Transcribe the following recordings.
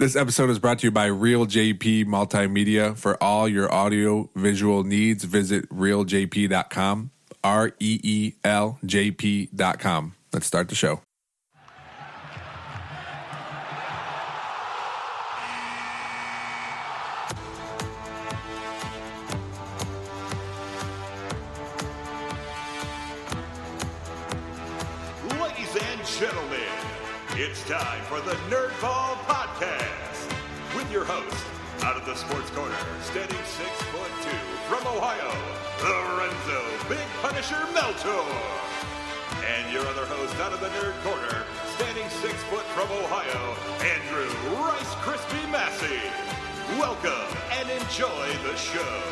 This episode is brought to you by Reel JP Multimedia. For all your audio visual needs, visit reeljp.com. R E E L J P.com. Let's start the show. Ladies and gentlemen, it's time for the Nerdball the sports corner, standing six foot two from Ohio, Lorenzo Big Punisher Meltor, and your other host, out of the nerd corner, standing six foot from Ohio, Andrew Rice Krispie Massey. Welcome and enjoy the show.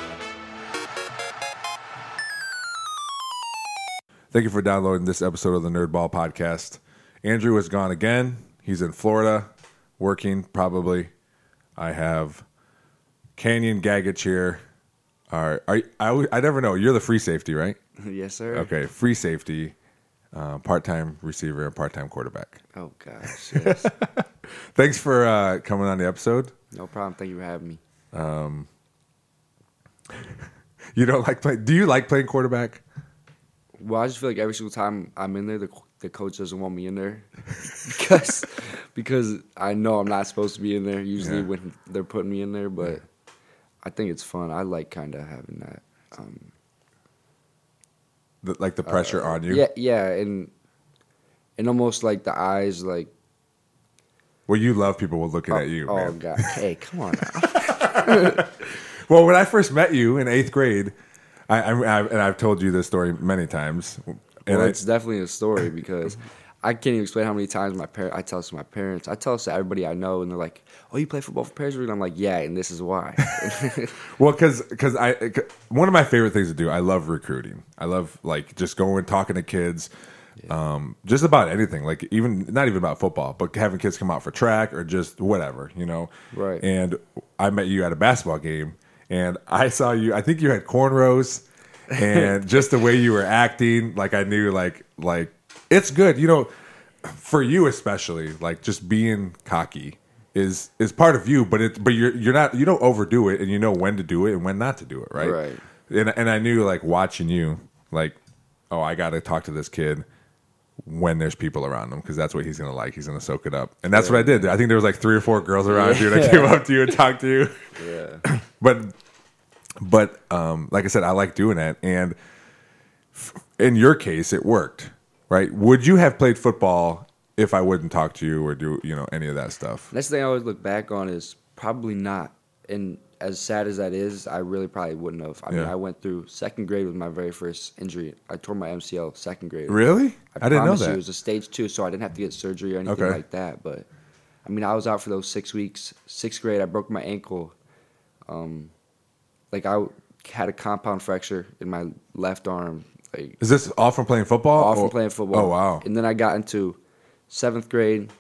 Thank you for downloading this episode of the Nerd Ball Podcast. Andrew is gone again. He's in Florida, working probably. I have Kanyon Gagich here. Are, are I, I never know. You're the free safety, right? yes, sir. Okay, free safety, uh, part-time receiver, and part-time quarterback. Oh gosh, yes. Thanks for uh, coming on the episode. no problem. Thank you for having me. Um, You don't like playing? Do you like playing quarterback? Well, I just feel like every single time I'm in there, the the coach doesn't want me in there because because I know I'm not supposed to be in there. Usually Yeah. when they're putting me in there, but I think it's fun. I like kind of having that. Um, The, like the pressure on you? yeah, yeah, and and almost like the eyes, like Well, you love people looking oh, at you, oh man. god, hey, come on now. Well, when I first met you in eighth grade, I, I, I and I've told you this story many times. And well, it's definitely a story because I can't even explain how many times my par- I tell this to my parents. I tell this to everybody I know, and they're like, "Oh, you play football for Perrysburg?" And I'm like, "Yeah," and this is why. well, because because I one of my favorite things to do. I love recruiting. I love like just going talking to kids, um, just about anything. Like even not even about football, but having kids come out for track or just whatever, you know. Right. And I met you at a basketball game, and I saw you. I think you had cornrows, and just the way you were acting, like I knew, like like it's good, you know. For you especially, like just being cocky is is part of you, but it but you're you're not you don't overdo it, and you know when to do it and when not to do it, right? Right. And and I knew like watching you, like, oh, I got to talk to this kid when there's people around him because that's what he's gonna like. He's gonna soak it up, and that's what I did. I think there was like three or four girls around you, and I came up to you and talked to you. yeah. But but um, like I said, I like doing that, and f- in your case, it worked, right? Would you have played football if I wouldn't talk to you or do you know any of that stuff? Next thing I always look back on is probably not. And as sad as that is, I really probably wouldn't have. I mean, Yeah. I went through second grade with my very first injury. I tore my MCL second grade. Really? I, didn't know that. You, it was a stage two, so I didn't have to get surgery or anything Okay. like that. But I mean, I was out for those six weeks. Sixth grade, I broke my ankle. Um, like I had a compound fracture in my left arm. Like Is this all from playing football? all from playing football. Oh wow! And then I got into seventh grade,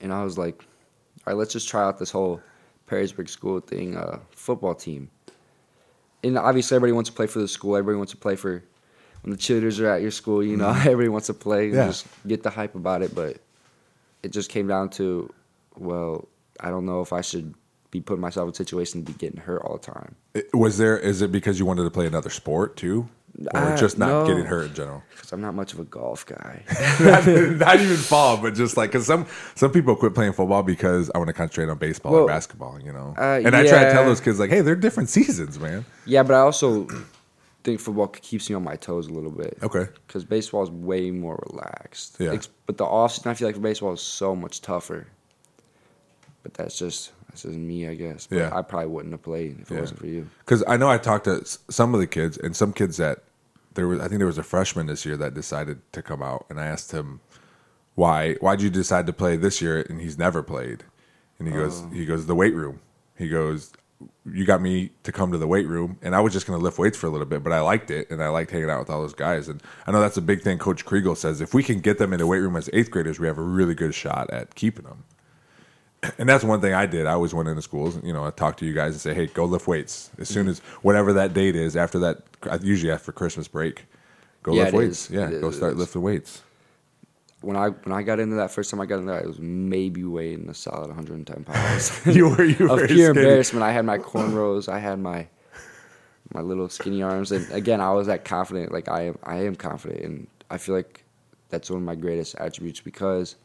and I was like, all right, let's just try out this whole Perrysburg school thing, uh, football team. And obviously, everybody wants to play for the school. Everybody wants to play for when the cheerleaders are at your school. You know, everybody wants to play. and Mm-hmm. Yeah. Just get the hype about it. But it just came down to, well, I don't know if I should be putting myself in a situation to be getting hurt all the time. It- Was there? Is it because you wanted to play another sport too, or Uh, just not no. getting hurt in general? Because I'm not much of a golf guy. not, not even fall, but just like because some some people quit playing football because I want to concentrate on baseball or basketball, you know. uh, and I try to tell those kids like, hey, they're different seasons, man. Yeah, but I also think football keeps me on my toes a little bit. Okay. Because baseball is way more relaxed. Yeah. Ex- But the offseason, I feel like baseball is so much tougher. But that's just that's just me, I guess. But Yeah. I probably wouldn't have played if it Yeah. wasn't for you. Because I know I talked to some of the kids and some kids that there was. I think there was a freshman this year that decided to come out, and I asked him why. Why'd you decide to play this year? And he's never played. And he goes, oh. he goes the weight room. He goes, you got me to come to the weight room, and I was just going to lift weights for a little bit, but I liked it, and I liked hanging out with all those guys. And I know that's a big thing. Coach Kriegel says if we can get them in the weight room as eighth graders, we have a really good shot at keeping them. And that's one thing I did. I always went into schools, and you know, I talk to you guys and say, "Hey, go lift weights as soon mm-hmm. as whatever that date is. After that, usually after Christmas break, go Yeah, lift weights. is. Yeah, It go is, start lifting weights. when I when I got into that first time I got in there, I was maybe weighing a solid 110 pounds. You were you of skinny. pure embarrassment. I had my cornrows. I had my my little skinny arms, and again, I was that confident. Like I am, I am confident, and I feel like that's one of my greatest attributes because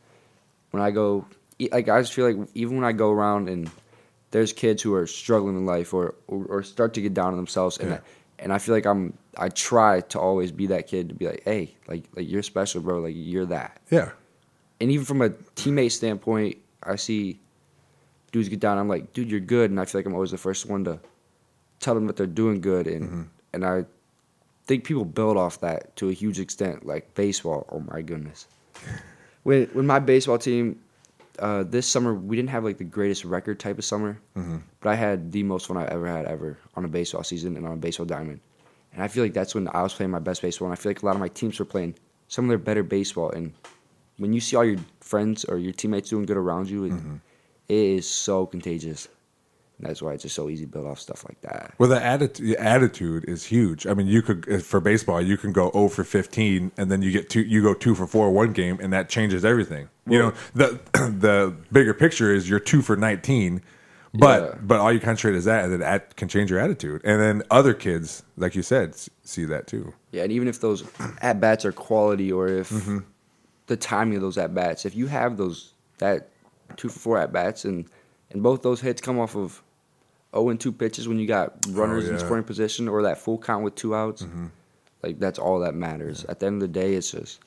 when I go, like I just feel like even when I go around and there's kids who are struggling in life or or, or start to get down on themselves, and Yeah. I, and I feel like I'm I try to always be that kid to be like, hey, like like you're special, bro. Like you're that Yeah. and even from a teammate standpoint, I see dudes get down. I'm like, dude, you're good, and I feel like I'm always the first one to tell them that they're doing good, and Mm-hmm. and I think people build off that to a huge extent. Like baseball, oh my goodness. When when my baseball team, uh, this summer we didn't have like the greatest record type of summer, Mm-hmm. but I had the most fun I ever had ever on a baseball season and on a baseball diamond. And I feel like that's when I was playing my best baseball, and I feel like a lot of my teams were playing some of their better baseball. And when you see all your friends or your teammates doing good around you, it, Mm-hmm. it is so contagious. That's why it's just so easy to build off stuff like that. Well, the attitude attitude is huge. I mean, you could for baseball, you can go 0 for 15, and then you get two, you go two for four one game, and that changes everything. You know, the the bigger picture is you're two for 19, but Yeah. but all you concentrate is that, and then that can change your attitude. And then other kids, like you said, see that too. Yeah, and even if those at bats are quality, or if Mm-hmm. the timing of those at bats, if you have those that two for four at bats, and and both those hits come off of zero and two pitches when you got runners in Oh, yeah. Mm-hmm. scoring position, or that full count with two outs, like that's all that matters. At the end of the day, it's just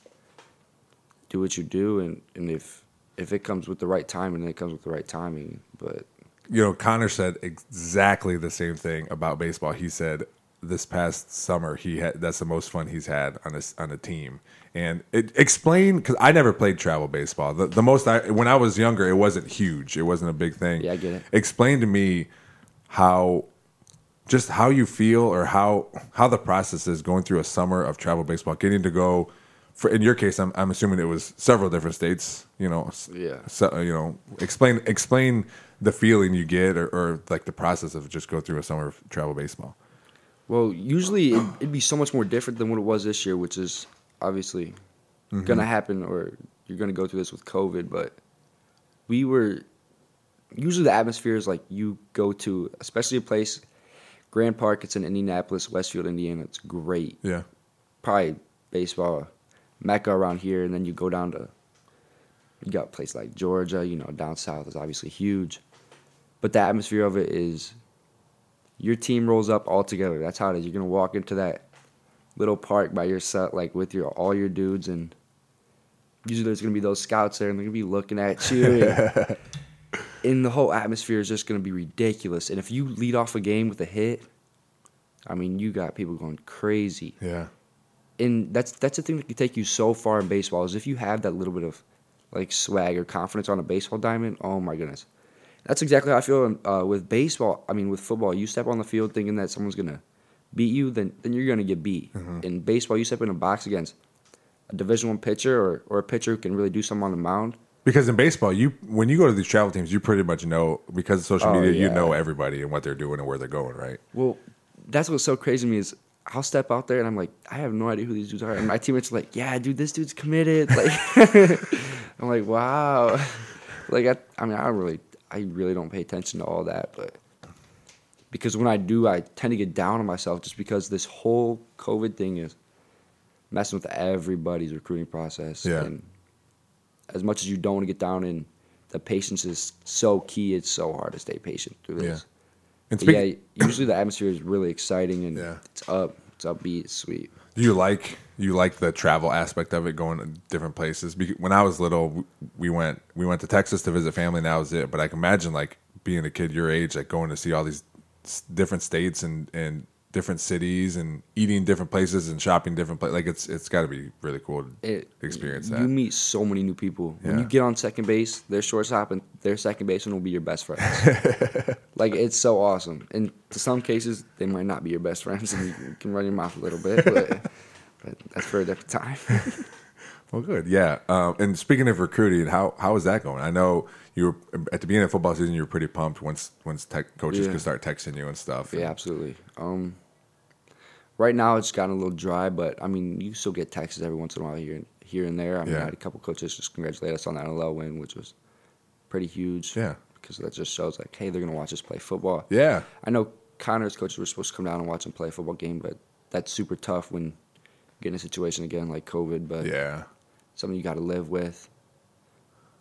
do what you do, and and if if it comes with the right timing, then it comes with the right timing. But you know, Connor said exactly the same thing about baseball. He said this past summer he had that's the most fun he's had on a s- on a team. And it explain because I never played travel baseball. The, the most I when I was younger, it wasn't huge. It wasn't a big thing. Yeah, I get it. Explain to me how just how you feel or how how the process is going through a summer of travel baseball, getting to go. For in your case, I'm I'm assuming it was several different states. You know, Yeah. So you know, explain explain the feeling you get or, or like the process of just go through a summer of travel baseball. Well, usually it, it'd be so much more different than what it was this year, which is obviously mm-hmm. gonna happen, or you're gonna go through this with COVID. But we were usually the atmosphere is like you go to, especially a place, Grand Park. It's in Indianapolis, Westfield, Indiana. It's great. Yeah, Probably baseball mecca around here, and then you go down to you got a place like Georgia. You know, down south is obviously huge, but the atmosphere of it is your team rolls up all together. That's how it is. You're gonna walk into that little park by yourself, like with your all your dudes, and usually there's gonna be those scouts there, and they're gonna be looking at you. And, the whole atmosphere is just gonna be ridiculous. And if you lead off a game with a hit, I mean, you got people going crazy yeah, and that's that's the thing that can take you so far in baseball is if you have that little bit of like swag or confidence on a baseball diamond. Oh my goodness, that's exactly how I feel uh, with baseball. I mean, with football, you step on the field thinking that someone's gonna beat you, then then you're gonna get beat. In baseball, you step in a box against a Division One pitcher or or a pitcher who can really do something on the mound. Because in baseball, you when you go to these travel teams, you pretty much know because of social Oh, media, you yeah. know everybody and what they're doing and where they're going, right? Well, that's what's so crazy to me is I'll step out there and I'm like, I have no idea who these dudes are. And my teammates are like, Yeah, dude, this dude's committed. Like, I'm like, Wow. Like, I, I mean, I don't really, I really don't pay attention to all that, but because when I do, I tend to get down on myself just because this whole COVID thing is messing with everybody's recruiting process. Yeah. And as much as you don't want to get down in, the patience is so key. It's so hard to stay patient through this. Yeah. And But speaking, yeah, usually the atmosphere is really exciting and Yeah. it's up, it's upbeat, it's sweet. do you like you like the travel aspect of it, going to different places? When I was little, we went we went to Texas to visit family, and that was it. But I can imagine like being a kid your age, like going to see all these different states and and different cities and eating different places and shopping different places. Like it's it's got to be really cool to It, experience that. You meet so many new people. When you get on second base, their shortstop and their second baseman will be your best friends. like it's so awesome. And to some cases, they might not be your best friends, and you can run your mouth a little bit, but, but that's for a different time. Well, good, yeah. Um, and speaking of recruiting, how how is that going? I know you were at the beginning of football season. You were pretty pumped once once tech coaches Yeah. could start texting you and stuff. Yeah, absolutely. Um, right now it's gotten a little dry, but I mean, you still get texts every once in a while here here and there. I mean, Yeah. I had a couple coaches just congratulate us on the NLL win, which was pretty huge. Yeah. because that just shows like, hey, they're gonna watch us play football. Yeah. I know Connor's coaches were supposed to come down and watch him play a football game, but that's super tough when you get in a situation again like COVID. But Yeah. something you got to live with.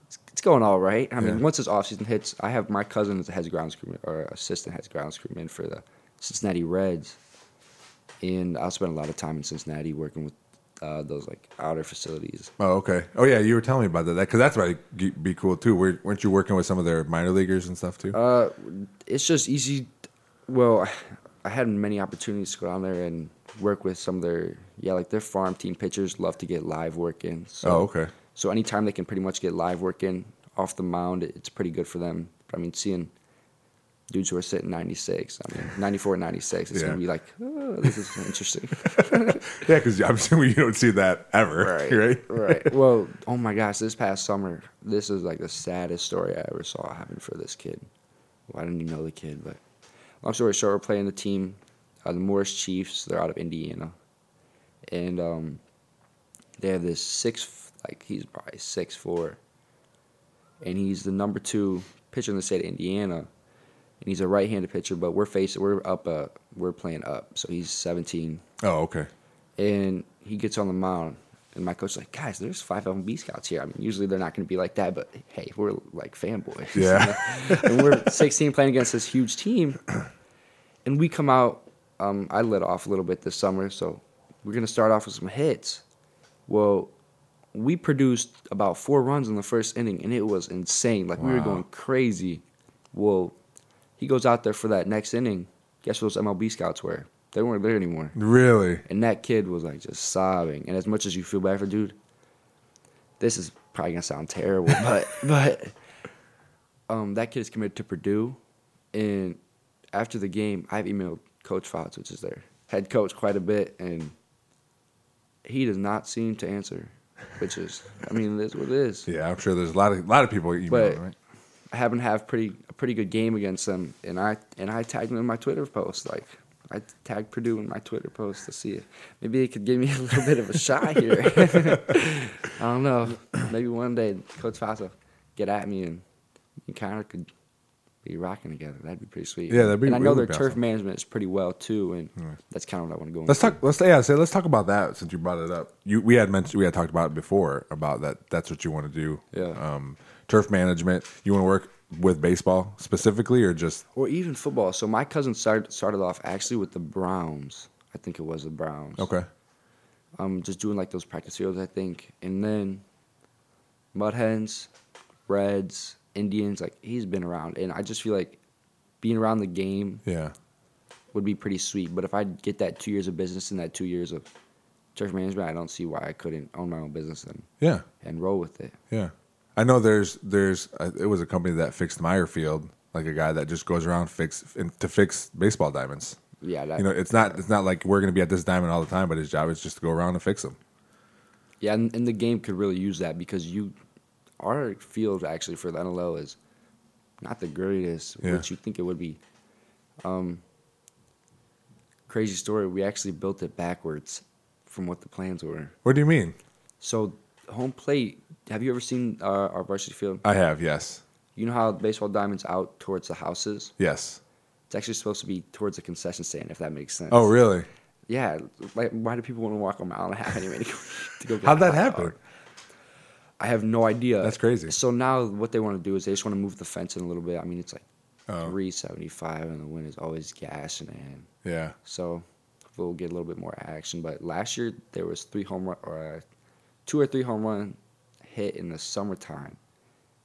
It's, it's going all right. I mean, Yeah. once this offseason hits, I have my cousin is the head grounds crewman or assistant head grounds crewman for the Cincinnati Reds, and I spent a lot of time in Cincinnati working with uh, those like outer facilities. Oh, okay. Oh, yeah. You were telling me about that. Because that's might be cool too. Were, weren't you working with some of their minor leaguers and stuff too? Uh, it's just easy. Well, I had many opportunities to go down there and work with some of their yeah, like their farm team pitchers love to get live work in. So, oh, okay. So anytime they can pretty much get live work in off the mound, it's pretty good for them. I mean, seeing dudes who are sitting 96, I mean, 94, 96, it's Yeah. gonna be like, oh, this is interesting. Yeah, because I'm assuming you don't see that ever, right? right. Well, oh my gosh, this past summer, this is like the saddest story I ever saw happen for this kid. Well, I didn't even know the kid, but long story short, we're playing the team, uh, the Morris Chiefs. They're out of Indiana, and um, they have this six, like he's probably six four, and he's the number two pitcher in the state of Indiana, and he's a right-handed pitcher. But we're facing, we're up, uh, we're playing up, so he's 17 Oh, okay. and he gets on the mound and my coach is like guys there's five MLB scouts here. I mean usually they're not going to be like that but hey we're like fanboys. Yeah. and we're 16 playing against this huge team and we come out um, i lit off a little bit this summer so we're going to start off with some hits. Well we produced about four runs in the first inning and it was insane. Like we were going crazy. Well he goes out there for that next inning guess what those mlb scouts were they weren't there anymore Really? and that kid was like just sobbing. And as much as you feel bad for dude, this is probably gonna sound terrible, but but um, that kid is committed to Purdue. And after the game, I've emailed Coach Fouts, which is their head coach, quite a bit, and he does not seem to answer. Which is, I mean, it is what it is. Yeah, I'm sure there's a lot of a lot of people emailing, But- right? I happen to have pretty a pretty good game against them, and I and I tagged them in my Twitter post. Like I tagged Purdue in my Twitter post to see if maybe they could give me a little bit of a shot here. I don't know. Maybe one day Coach Faso get at me and we kind of could be rocking together. That'd be pretty sweet. Yeah, that'd be- And I know their be turf awesome. management is pretty well too, and that's kind of what I want to go. Let's into. talk. Let's yeah. Say let's talk about that since you brought it up. You we had mentioned we had talked about it before about that. That's what you want to do. Yeah. Um, turf management. You want to work with baseball specifically, or just or even football. So my cousin started started off actually with the Browns. I think it was the Browns. okay? um, just doing like those practice fields, I think. And then Mud Hens, Reds, Indians, like he's been around. And I just feel like being around the game Yeah. would be pretty sweet. But if I get that two years of business and that two years of turf management, I don't see why I couldn't own my own business and, Yeah. and roll with it. Yeah. I know there's there's uh, it was a company that fixed Meyer Field, like a guy that just goes around fix in, to fix baseball diamonds. Yeah, that, You know, it's not it's not like we're going to be at this diamond all the time, but his job is just to go around and fix them. yeah, and, and the game could really use that because you, our field actually for the NLO is not the greatest, Yeah. which you think it would be. Um, crazy story. We actually built it backwards from what the plans were. What do you mean? So home plate. Have you ever seen uh, our varsity field? I have yes, You know how baseball diamonds out towards the houses? yes. It's actually supposed to be towards the concession stand, if that makes sense. Oh, really? Yeah. Like, why do people want to walk a mile and a half anyway to go, to go get How'd that happen? dog? I have no idea. That's crazy. So now what they want to do is they just want to move the fence in a little bit. I mean, it's like Oh. 375 and the wind is always gashing in. Yeah. So we'll get a little bit more action. But last year there was three home run or uh, two or three home run hit in the summertime,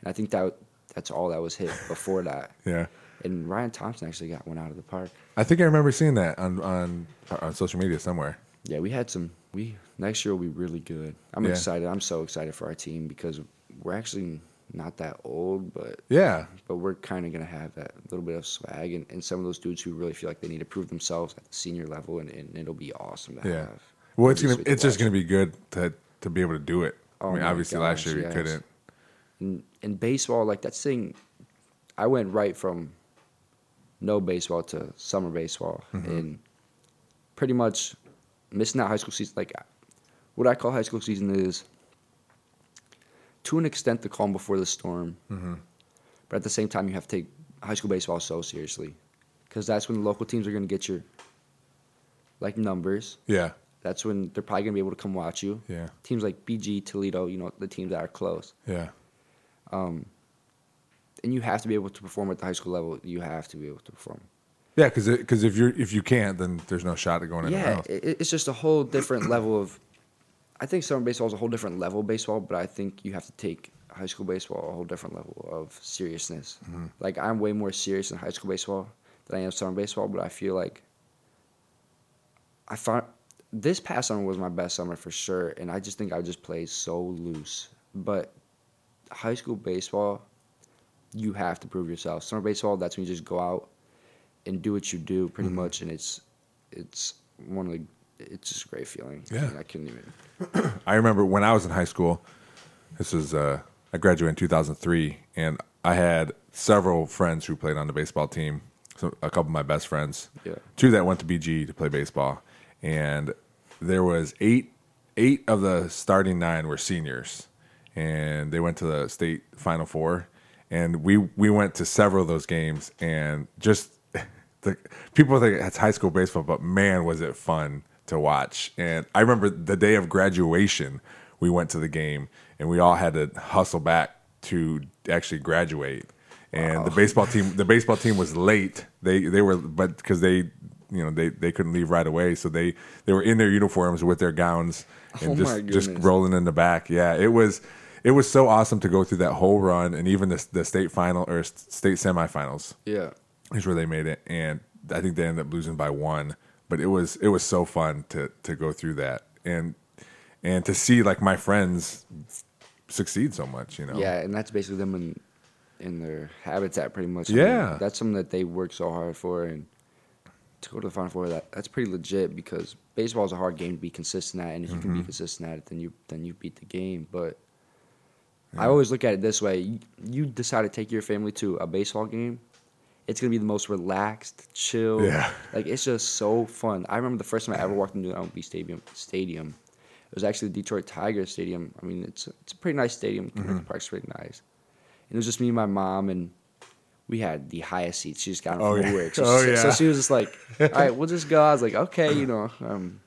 and I think that that's all that was hit before that. Yeah. And Ryan Thompson actually got one out of the park. I think I remember seeing that on on on social media somewhere. Yeah, we had some. We next year will be really good. I'm Yeah. excited. I'm so excited for our team because we're actually not that old, but Yeah. but we're kind of gonna have that little bit of swag and, and some of those dudes who really feel like they need to prove themselves at the senior level, and, and it'll be awesome to Yeah. have. Well, it's gonna it's just watch. gonna be good to to be able to do it. Oh I mean, obviously last year you yes. couldn't. in, in baseball, like that's thing, I went right from no baseball to summer baseball, Mm-hmm. and pretty much missing out high school season. Like what I call high school season is to an extent the calm before the storm. Mm-hmm. But at the same time, you have to take high school baseball so seriously, because that's when the local teams are going to get your like numbers. Yeah. That's when they're probably going to be able to come watch you. Yeah. Teams like BG, Toledo, you know, the teams that are close. Yeah. Um, and you have to be able to perform at the high school level. You have to be able to perform. Yeah, because because if you're if you can't, then there's no shot at going anywhere Yeah, else. it, it's just a whole different level of. I think summer baseball is a whole different level of baseball, but I think you have to take high school baseball a whole different level of seriousness. Mm-hmm. Like I'm way more serious in high school baseball than I am summer baseball, but I feel like I found this past summer was my best summer for sure, and I just think I just played so loose. But high school baseball, you have to prove yourself. Summer baseball, that's when you just go out and do what you do pretty Mm-hmm. much, and it's it's one of the it's just a great feeling. Yeah. I, couldn't even. I remember when I was in high school. This was uh, I graduated in 2003, and I had several friends who played on the baseball team. So a couple of my best friends, Yeah. two that went to BG to play baseball, and there was eight eight of the starting nine were seniors, and they went to the state final four, and we we went to several of those games, and just the people think it's high school baseball, but man, was it fun to watch! And I remember the day of graduation, we went to the game, and we all had to hustle back to actually graduate. And the baseball team, the baseball team was late. They they were, but because they, you know, they, they couldn't leave right away, so they they were in their uniforms with their gowns and Oh just just rolling in the back. Yeah, it was it was so awesome to go through that whole run, and even the the state final or state semifinals Yeah. is where they made it, and I think they ended up losing by one. But it was it was so fun to to go through that and and to see like my friends succeed so much. You know. Yeah, and that's basically them in in their habitat, pretty much. Yeah. that's something that they work so hard for, and to go to the final four, that that's pretty legit because baseball is a hard game to be consistent at, and if you can be consistent at it, then you then you beat the game. But I always look at it this way: you, you decide to take your family to a baseball game. It's gonna be the most relaxed, chill. Yeah. Like it's just so fun. I remember the first time I ever walked into an MLB stadium. Stadium. It was actually the Detroit Tigers Stadium. I mean, it's a, it's a pretty nice stadium. Mm-hmm. The park's pretty nice. And it was just me and my mom, and we had the highest seats. She just got Oh, from yeah. nowhere. So, Oh, so- so she was just like, "All right, we'll just go." I was like, "Okay," you know. Um,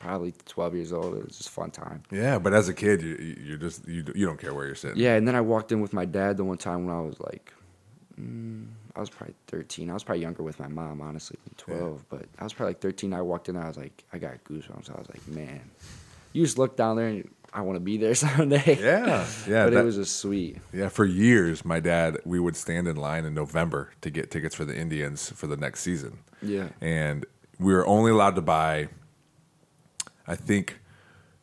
probably 12 years old. It was just a fun time. Yeah, but as a kid, you you you're just you you don't care where you're sitting. Yeah, and then I walked in with my dad the one time when I was like, mm, I was probably 13. I was probably younger with my mom, honestly, than 12. But I was probably like 13. I walked in, I was like, I got goosebumps. I was like, man, you just look down there and I want to be there someday. Yeah, yeah. but that- it was just sweet. Yeah, for years, my dad, we would stand in line in November to get tickets for the Indians for the next season. Yeah. And we were only allowed to buy, I think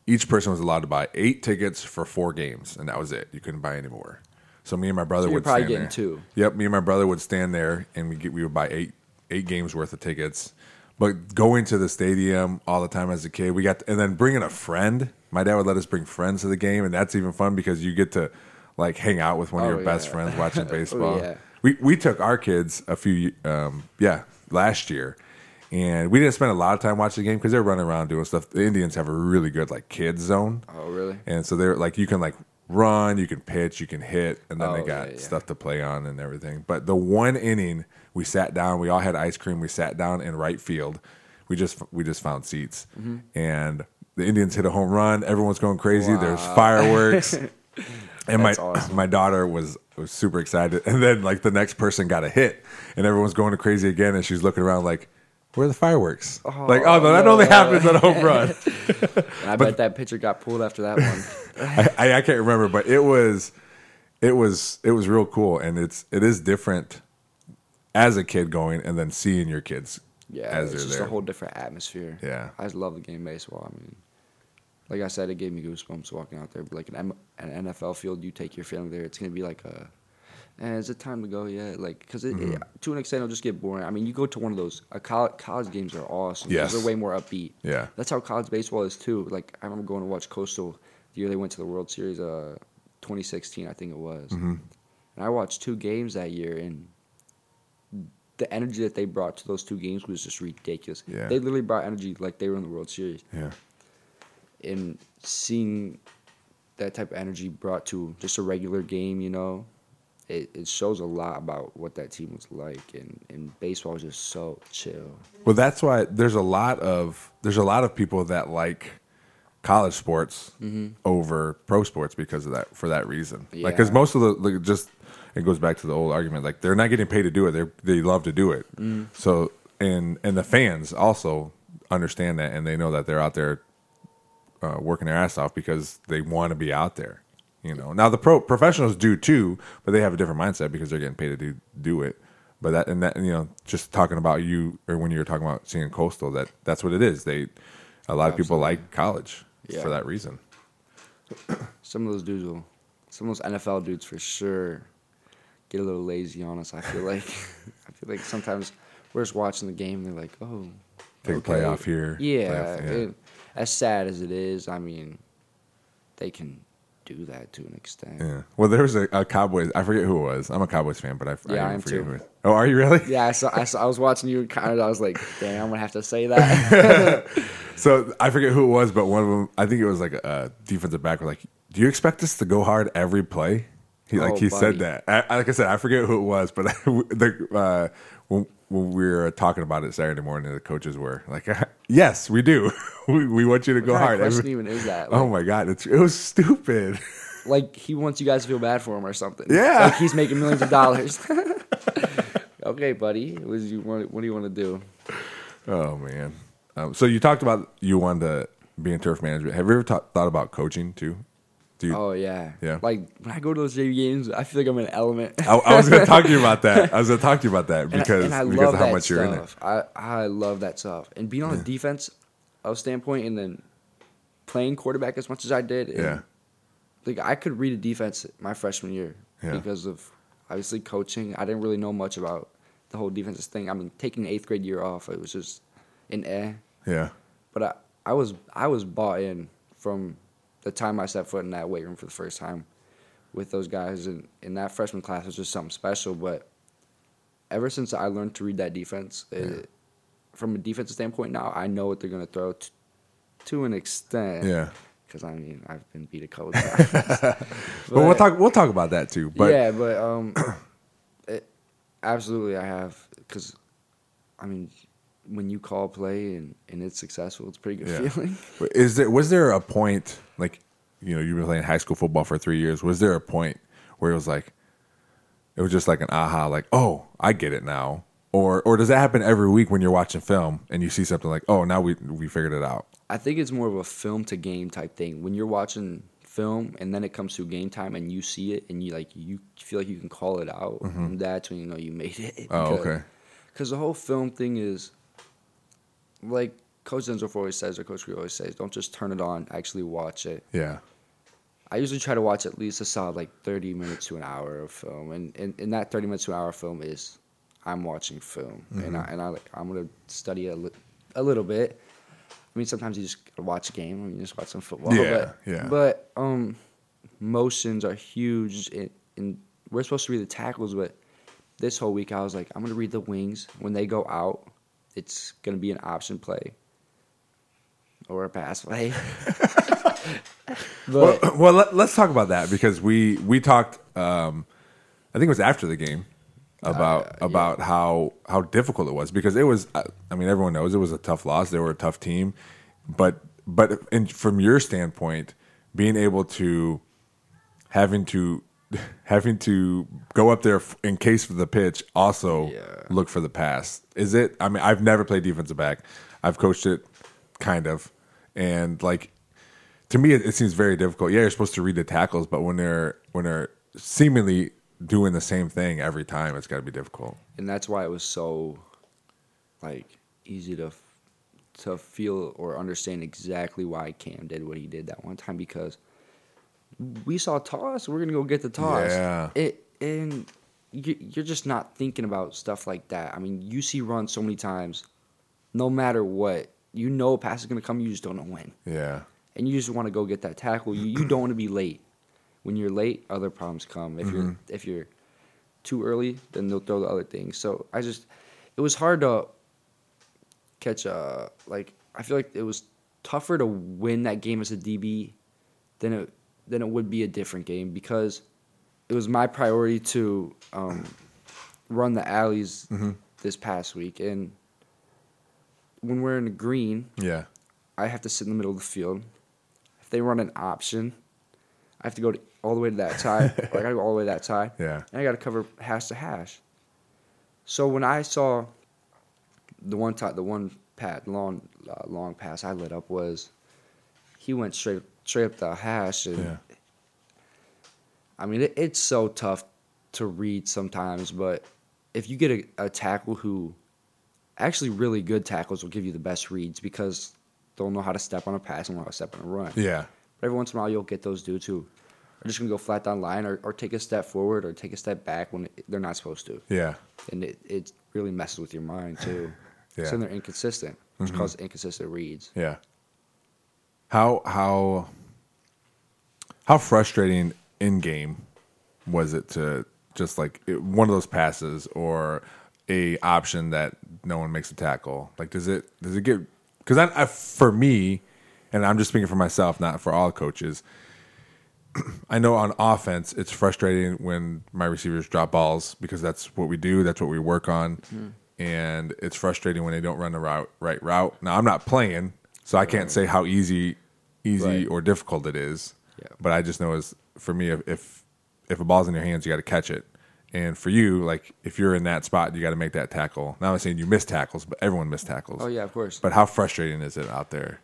each person was allowed to buy eight tickets for four games, and that was it. You couldn't buy any more. So me and my brother So would probably stand getting there. two. Yep, me and my brother would stand there, and we get, we would buy eight eight games worth of tickets. But going to the stadium all the time as a kid, we got and then bringing a friend. My dad would let us bring friends to the game, and that's even fun because you get to like hang out with one of Oh, your best friends watching baseball. yeah. We we took our kids a few um, yeah last year, and we didn't spend a lot of time watching the game because they're running around doing stuff. The Indians have a really good like kids zone, Oh, really? and so they're like you can like run, you can pitch, you can hit, and then Oh, they got yeah, yeah. stuff to play on and everything. But the one inning we sat down, we all had ice cream. We sat down in right field. We just we just found seats, Mm-hmm. and the Indians hit a home run. Everyone's going crazy. There's fireworks. And my awesome. my daughter was was super excited, and then like the next person got a hit, and everyone's going crazy again, and she's looking around like, "Where are the fireworks?" Oh, like, oh no, that no. only happens at home run. I bet that pitcher got pulled after that one. I, I, I can't remember, but it was it was it was real cool, and it's it is different as a kid going and then seeing your kids Yeah, as it's just there. a whole different atmosphere. Yeah. I just love the game baseball. I mean, like I said, it gave me goosebumps walking out there. But like an, M- an NFL field, you take your family there, it's gonna be like a, eh, is it time to go yet? Like, because it, Mm-hmm. it- to an extent, it'll just get boring. I mean, you go to one of those uh, college, college games are awesome. Yes. they're way more upbeat. Yeah. that's how college baseball is too. Like I remember going to watch Coastal the year they went to the World Series, uh, 2016, I think it was. Mm-hmm. And I watched two games that year, and the energy that they brought to those two games was just ridiculous. Yeah. They literally brought energy like they were in the World Series. yeah, And seeing that type of energy brought to just a regular game, you know, it, it shows a lot about what that team was like. And, and baseball was just so chill. Well, that's why there's a lot of there's a lot of people that like college sports Mm-hmm. over pro sports because of that for that reason. Like because most of the like, just it goes back to the old argument like they're not getting paid to do it. They they love to do it. Mm. So and and the fans also understand that and they know that they're out there uh, working their ass off because they want to be out there. You know, now the pro professionals do too, but they have a different mindset because they're getting paid to do do it. But that and that you know, just talking about you or when you were talking about seeing coastal, that that's what it is. They a lot of people like college Yeah. for that reason. Some of those dudes will, some of those NFL dudes for sure get a little lazy on us. I feel like, I feel like sometimes we're just watching the game. They're like, oh, Take a playoff here, Yeah, playoff- yeah. it- as sad as it is, I mean, they can do that to an extent. Yeah. Well, there was a, a Cowboys. I forget who it was. I'm a Cowboys fan, but I, Yeah, I I am forget too. who. It, oh, are you really? Yeah, I saw, I saw. I was watching you kind of. I was like, "Damn, I'm gonna have to say that." So I forget who it was, but one of them, I think it was like a defensive back. Was like, "Do you expect us to go hard every play?" He like Oh, he said that. I, I- like I said, I forget who it was, but the uh, when, when we were talking about it Saturday morning, the coaches were like, "Yes, we do. we, we want you to go kind hard." of question every-" even is that? oh my god, it's, it was stupid. like he wants you guys to feel bad for him or something. Yeah. like he's making millions of dollars. okay, buddy. What do you want? What do you want to do? Oh man. Um, so you talked about you wanted to be in turf management. Have you ever ta- thought about coaching too? Oh yeah, Yeah. Like when I go to those JV games, I feel like I'm an element. I, I was going to talk to you about that. I was going to talk to you about that And I- because and I, because of how much you're in it. I I love that stuff. And being on the defense of standpoint, and then playing quarterback as much as I did. Yeah. like I could read a defense my freshman year Yeah. because of obviously coaching. I didn't really know much about the whole defensive thing. I mean, taking the eighth grade year off, it was just an eh. Yeah. But I, I was I was bought in from the time I stepped foot in that weight room for the first time with those guys and, and that freshman class was just something special. But ever since I learned to read that defense, it, from a defensive standpoint now, I know what they're gonna throw t- to an extent. Yeah. Because I mean, I've been beat a couple times. But, we'll talk we'll talk about that too. But yeah, but um, it, absolutely, I have because, I mean, when you call play and, and it's successful, it's a pretty good Yeah. feeling. is there was there a point like you know you've been playing high school football for 3 years. Was there a point where it was like it was just like an aha like, "Oh, I get it now." Or or does that happen every week when you're watching film and you see something like, "Oh, now we we figured it out." I think it's more of a film to game type thing. When you're watching film and then it comes to game time and you see it and you like you feel like you can call it out, and that's when you know you made it. Mm-hmm. Oh, okay. Because the whole film thing is like Coach Zensdorf always says, or Coach Cree always says, don't just turn it on, actually watch it. Yeah. I usually try to watch at least a solid like 30 minutes to an hour of film, and and, and that 30 minutes to an hour of film is I'm watching film, and I and I like I'm gonna study a, li- a little bit. I mean, sometimes you just watch a game, I mean, you just watch some football. Yeah, but, yeah. But um, motions are huge, and, and we're supposed to read the tackles, but this whole week I was like, I'm gonna read the wings when they go out. It's gonna be an option play or a pass play. Well, but well let, us talk about that because we we talked. Um, I think it was after the game about Uh, yeah. about how how difficult it was because it was. uh, I mean, everyone knows it was a tough loss. They were a tough team, but but in, from your standpoint, being able to having to having to go up there in case for the pitch, also Yeah. look for the pass. Is it? I mean, I've never played defensive back. I've coached it, kind of, and like to me, it, it seems very difficult. Yeah, you're supposed to read the tackles, but when they're when they're seemingly doing the same thing every time, it's got to be difficult. and that's why it was so like easy to to feel or understand exactly why Cam did what he did that one time because we saw toss, we're gonna go get the toss. Yeah. It and you- you're just not thinking about stuff like that. I mean, you see runs so many times, no matter what, you know a pass is gonna come, you just don't know when, Yeah, and you just want to go get that tackle. You you don't want to be late. When you're late, other problems come. If you're mm-hmm. if you're too early, then they'll throw the other things. So I just, it was hard to catch a like. I feel like it was tougher to win that game as a DB than it then it would be a different game because it was my priority to um, run the alleys Mm-hmm. this past week. And when we're in the green, Yeah. I have to sit in the middle of the field. If they run an option, I have to go to, all the way to that side. I got to go all the way to that side. Yeah. And I got to cover hash to hash. So when I saw the one time, the one pat long uh, long pass I lit up was he went straight straight up the hash, and Yeah. I mean it, it's so tough to read sometimes. But if you get a, a tackle who actually really good tackles will give you the best reads because they'll know how to step on a pass and know how to step on a run. Yeah. But every once in a while, you'll get those dudes who are just gonna go flat down line or, or take a step forward or take a step back when it, they're not supposed to, Yeah. and it, it really messes with your mind too. Yeah. So they're inconsistent, which mm-hmm. causes inconsistent reads. Yeah. How how how frustrating in game was it to just like it, one of those passes or a option that no one makes a tackle? Like, does it does it get? Because I, I for me, and I'm just speaking for myself, not for all coaches. I know on offense, it's frustrating when my receivers drop balls because that's what we do. That's what we work on. Mm-hmm. And it's frustrating when they don't run the route, right route. Now, I'm not playing, so I can't say how easy, easy Right. or difficult it is. Yeah. But I just know is for me, if, if if a ball's in your hands, you got to catch it. And for you, like if you're in that spot, you got to make that tackle. Now I'm not saying you miss tackles, but everyone missed tackles. Oh yeah, of course. But how frustrating is it out there?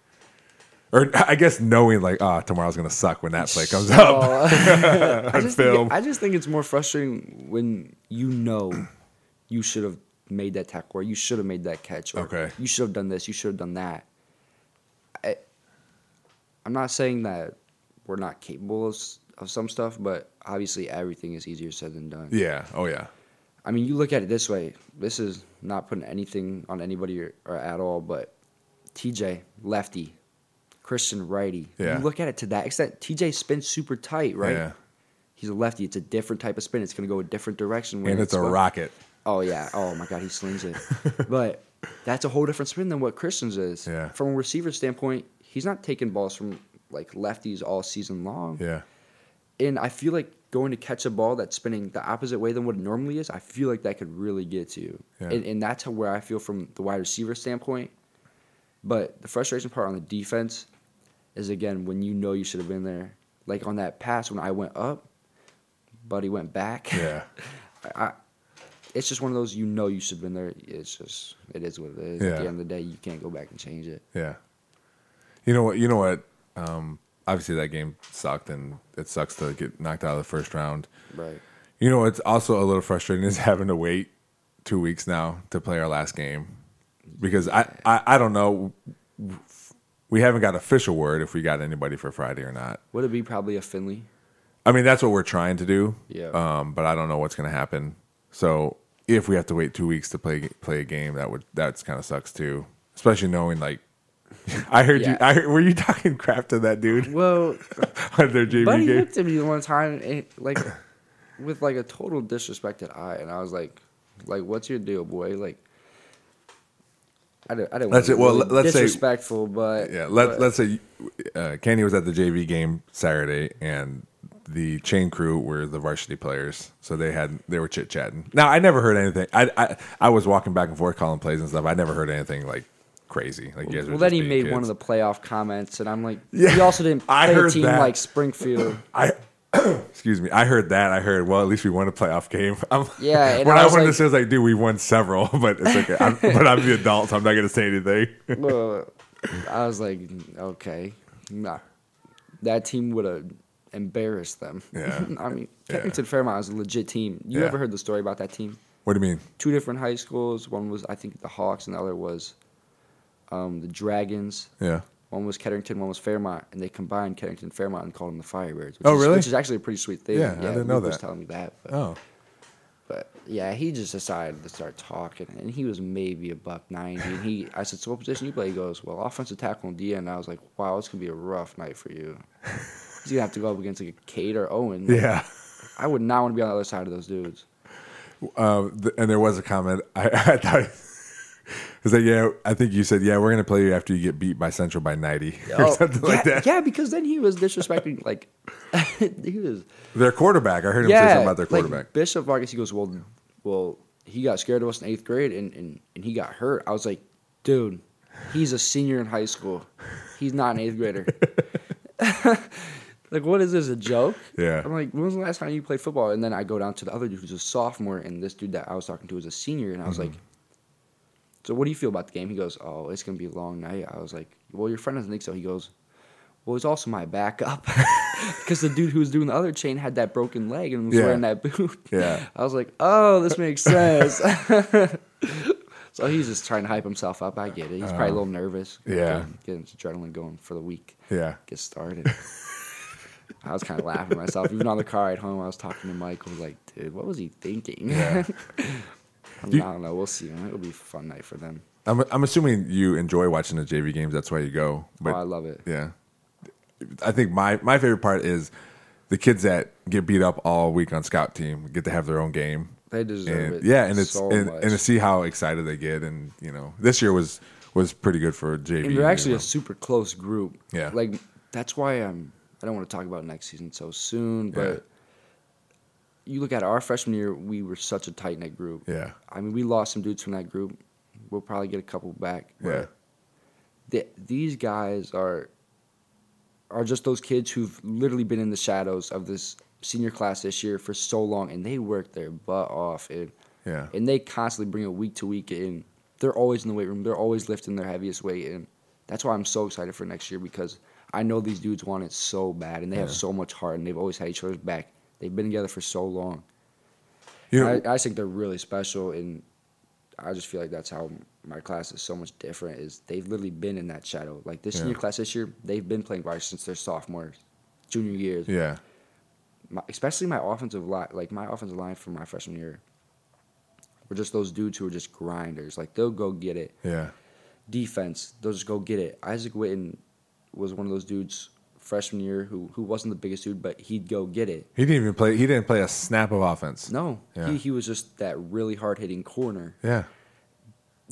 Or I guess knowing like, ah, tomorrow's gonna suck when that play comes up. Oh, I, just film. think, I just think it's more frustrating when you know you should have made that tackle or you should have made that catch or Okay. you should have done this, you should have done that. I'm not saying that we're not capable of, of some stuff, but obviously everything is easier said than done. Yeah. Oh yeah. I mean, you look at it this way. This is not putting anything on anybody or, or at all, but TJ lefty, Christian righty. Yeah. You look at it to that extent. TJ spins super tight, right? Yeah. He's a lefty. It's a different type of spin. It's going to go a different direction. And it's a spun. rocket. Oh yeah. Oh my God, he slings it. but that's a whole different spin than what Christian's is. Yeah. From a receiver standpoint, he's not taking balls from like lefties all season long. Yeah. And I feel like going to catch a ball that's spinning the opposite way than what it normally is, I feel like that could really get to you. Yeah. And, and that's how, where I feel from the wide receiver standpoint. But the frustration part on the defense is again when you know you should have been there. Like on that pass when I went up, Buddy went back. Yeah. I, it's just one of those you know you should have been there. It's just it is what it is. Yeah. At the end of the day, you can't go back and change it. Yeah. You know what? You know what? Um, obviously, that game sucked, and it sucks to get knocked out of the first round. Right. You know what's also a little frustrating is having to wait two weeks now to play our last game because I, I, I don't know. We haven't got official word if we got anybody for Friday or not. Would it be probably a Findlay? I mean, that's what we're trying to do. Yeah. Um, but I don't know what's going to happen. So if we have to wait two weeks to play play a game, that would that's kind of sucks too. Especially knowing like, I heard you. I heard, were you talking crap to that dude Well, on their JV Buddy game? looked at me one time, and, like, with like a total disrespected eye, and I was like, "Like, what's your deal, boy?" Like, I didn't. I didn't Let's want say- well, really let's say- disrespectful, but Yeah. Let but- Let's say uh, Kenny was at the JV game Saturday, and the chain crew were the varsity players, so they had they were chit chatting. Now I never heard anything. I, I I was walking back and forth calling plays and stuff. I never heard anything like crazy. Like you guys Well, then he made kids. one of the playoff comments, and I'm like, Yeah, he also didn't I play a heard team that. like Springfield. I excuse me. I heard that. I heard well, at least we won a playoff game. I'm, Yeah, What I I, wanted to like- say is like, dude, we won several, but it's okay. I'm, but I'm the adult, so I'm not going to say anything. well, I was like, okay, nah. That team would have embarrassed them. Yeah. I mean, Yeah. Kettering Fairmont is a legit team. You Yeah. ever heard the story about that team? what do you mean? Two different high schools. One was, I think, the Hawks, and the other was um, the Dragons. Yeah. One was Kettering, one was Fairmont, and they combined Kettering and Fairmont and called them the Firebirds. Which Oh, is, really? Which is actually a pretty sweet thing. Yeah, yeah I didn't know Luke was that. telling me that. But, Oh. but yeah, he just decided to start talking, and he was maybe a buck ninety. And he, I said, "So what position you play?" He goes, "Well, offensive tackle and D." And I was like, "Wow, it's gonna be a rough night for you. He's gonna have to go up against like a Kate or Owen. Like, Yeah. I would not want to be on the other side of those dudes. Uh, th- and there was a comment. I, I thought Because yeah, I think you said yeah, we're gonna play you after you get beat by Central by ninety or Oh, something yeah, like that. Yeah, because then he was disrespecting like he was Their quarterback. I heard him say something about their like, quarterback. Bishop Vargas. He goes, well, well, he got scared of us in eighth grade and, and and he got hurt. I was like, dude, he's a senior in high school. He's not an eighth grader. like, what is this? A joke? Yeah. I'm like, when was the last time you played football? And then I go down to the other dude who's a sophomore, and this dude that I was talking to was a senior, and I was Mm-hmm. like, so what do you feel about the game? He goes, oh, it's gonna be a long night. I was like, well, your friend doesn't think so. He goes, well, he's also my backup because the dude who was doing the other chain had that broken leg and was Yeah. wearing that boot. Yeah. I was like, oh, this makes sense. so he's just trying to hype himself up. I get it. He's probably a little nervous. Uh-huh. yeah. Getting, getting his adrenaline going for the week. Yeah. Get started. I was kind of laughing myself. Even on the car ride home, I was talking to was like, dude, what was he thinking? Yeah. I, You- don't know. We'll see. It'll be a fun night for them. I'm I'm assuming you enjoy watching the JV games. That's why you go. Oh, but oh, I love it. yeah, I think my my favorite part is the kids that get beat up all week on scout team get to have their own game. They deserve And it. yeah, and it's so and, and to see how excited they get, and you know, this year was was pretty good for JV. And they're actually you a super close group. Yeah. Like that's why I'm. I don't want to talk about next season so soon, but Yeah. You look at our freshman year, we were such a tight knit group. yeah, I mean, we lost some dudes from that group. We'll probably get a couple back. yeah, th- these guys are are just those kids who've literally been in the shadows of this senior class this year for so long, and they work their butt off, and yeah, and they constantly bring it week to week, and they're always in the weight room. They're always lifting their heaviest weight, and that's why I'm so excited for next year because I know these dudes want it so bad, and they have so much heart, and they've always had each other's back. They've been together for so long. Know, I, I think they're really special, and I just feel like that's how my class is so much different. Is they've literally been in that shadow. Like this Yeah. senior class this year, they've been playing varsity since their sophomore, junior years. yeah, My, especially my offensive line, like my offensive line from my freshman year, were just those dudes who are just grinders. Like they'll go get it. yeah, Defense, they'll just go get it. Isaac Witten was one of those dudes freshman year who who wasn't the biggest dude, but he'd go get it. he didn't even play. He didn't play a snap of offense. No, Yeah. he, he was just that really hard hitting corner. Yeah,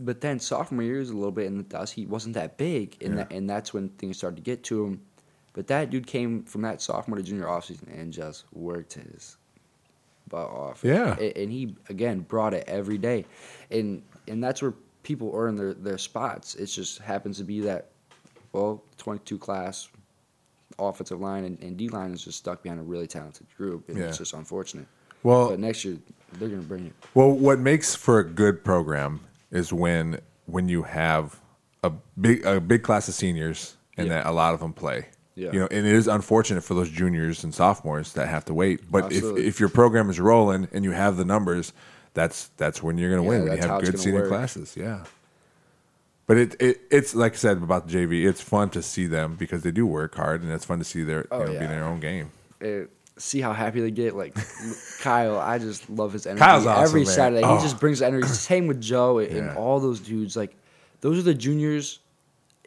but then sophomore year was a little bit in the dust. He wasn't that big, and Yeah. that, and that's when things started to get to him. But that dude came from that sophomore to junior offseason and just worked his butt off. Yeah. and, and he again brought it every day, and and that's where people earn their their spots. It just happens to be that well, twenty two class offensive line and, and D line is just stuck behind a really talented group, and Yeah. it's just unfortunate. well, But next year they're gonna bring it. Well, what makes for a good program is when when you have a big a big class of seniors and Yeah. that a lot of them play. Yeah. You know, and it is unfortunate for those juniors and sophomores that have to wait. But if, if your program is rolling and you have the numbers, that's that's when you're going to Yeah, win. When you have good senior work. classes, yeah. But it, it it's like I said about the JV. It's fun to see them because they do work hard, and it's fun to see their Oh, you know, be yeah. in their own game. uh, see how happy they get. Like Kyle, I just love his energy. Kyle's awesome, Every man. Saturday, Oh. he just brings energy. Same with Joe and, Yeah. all those dudes. Like those are the juniors,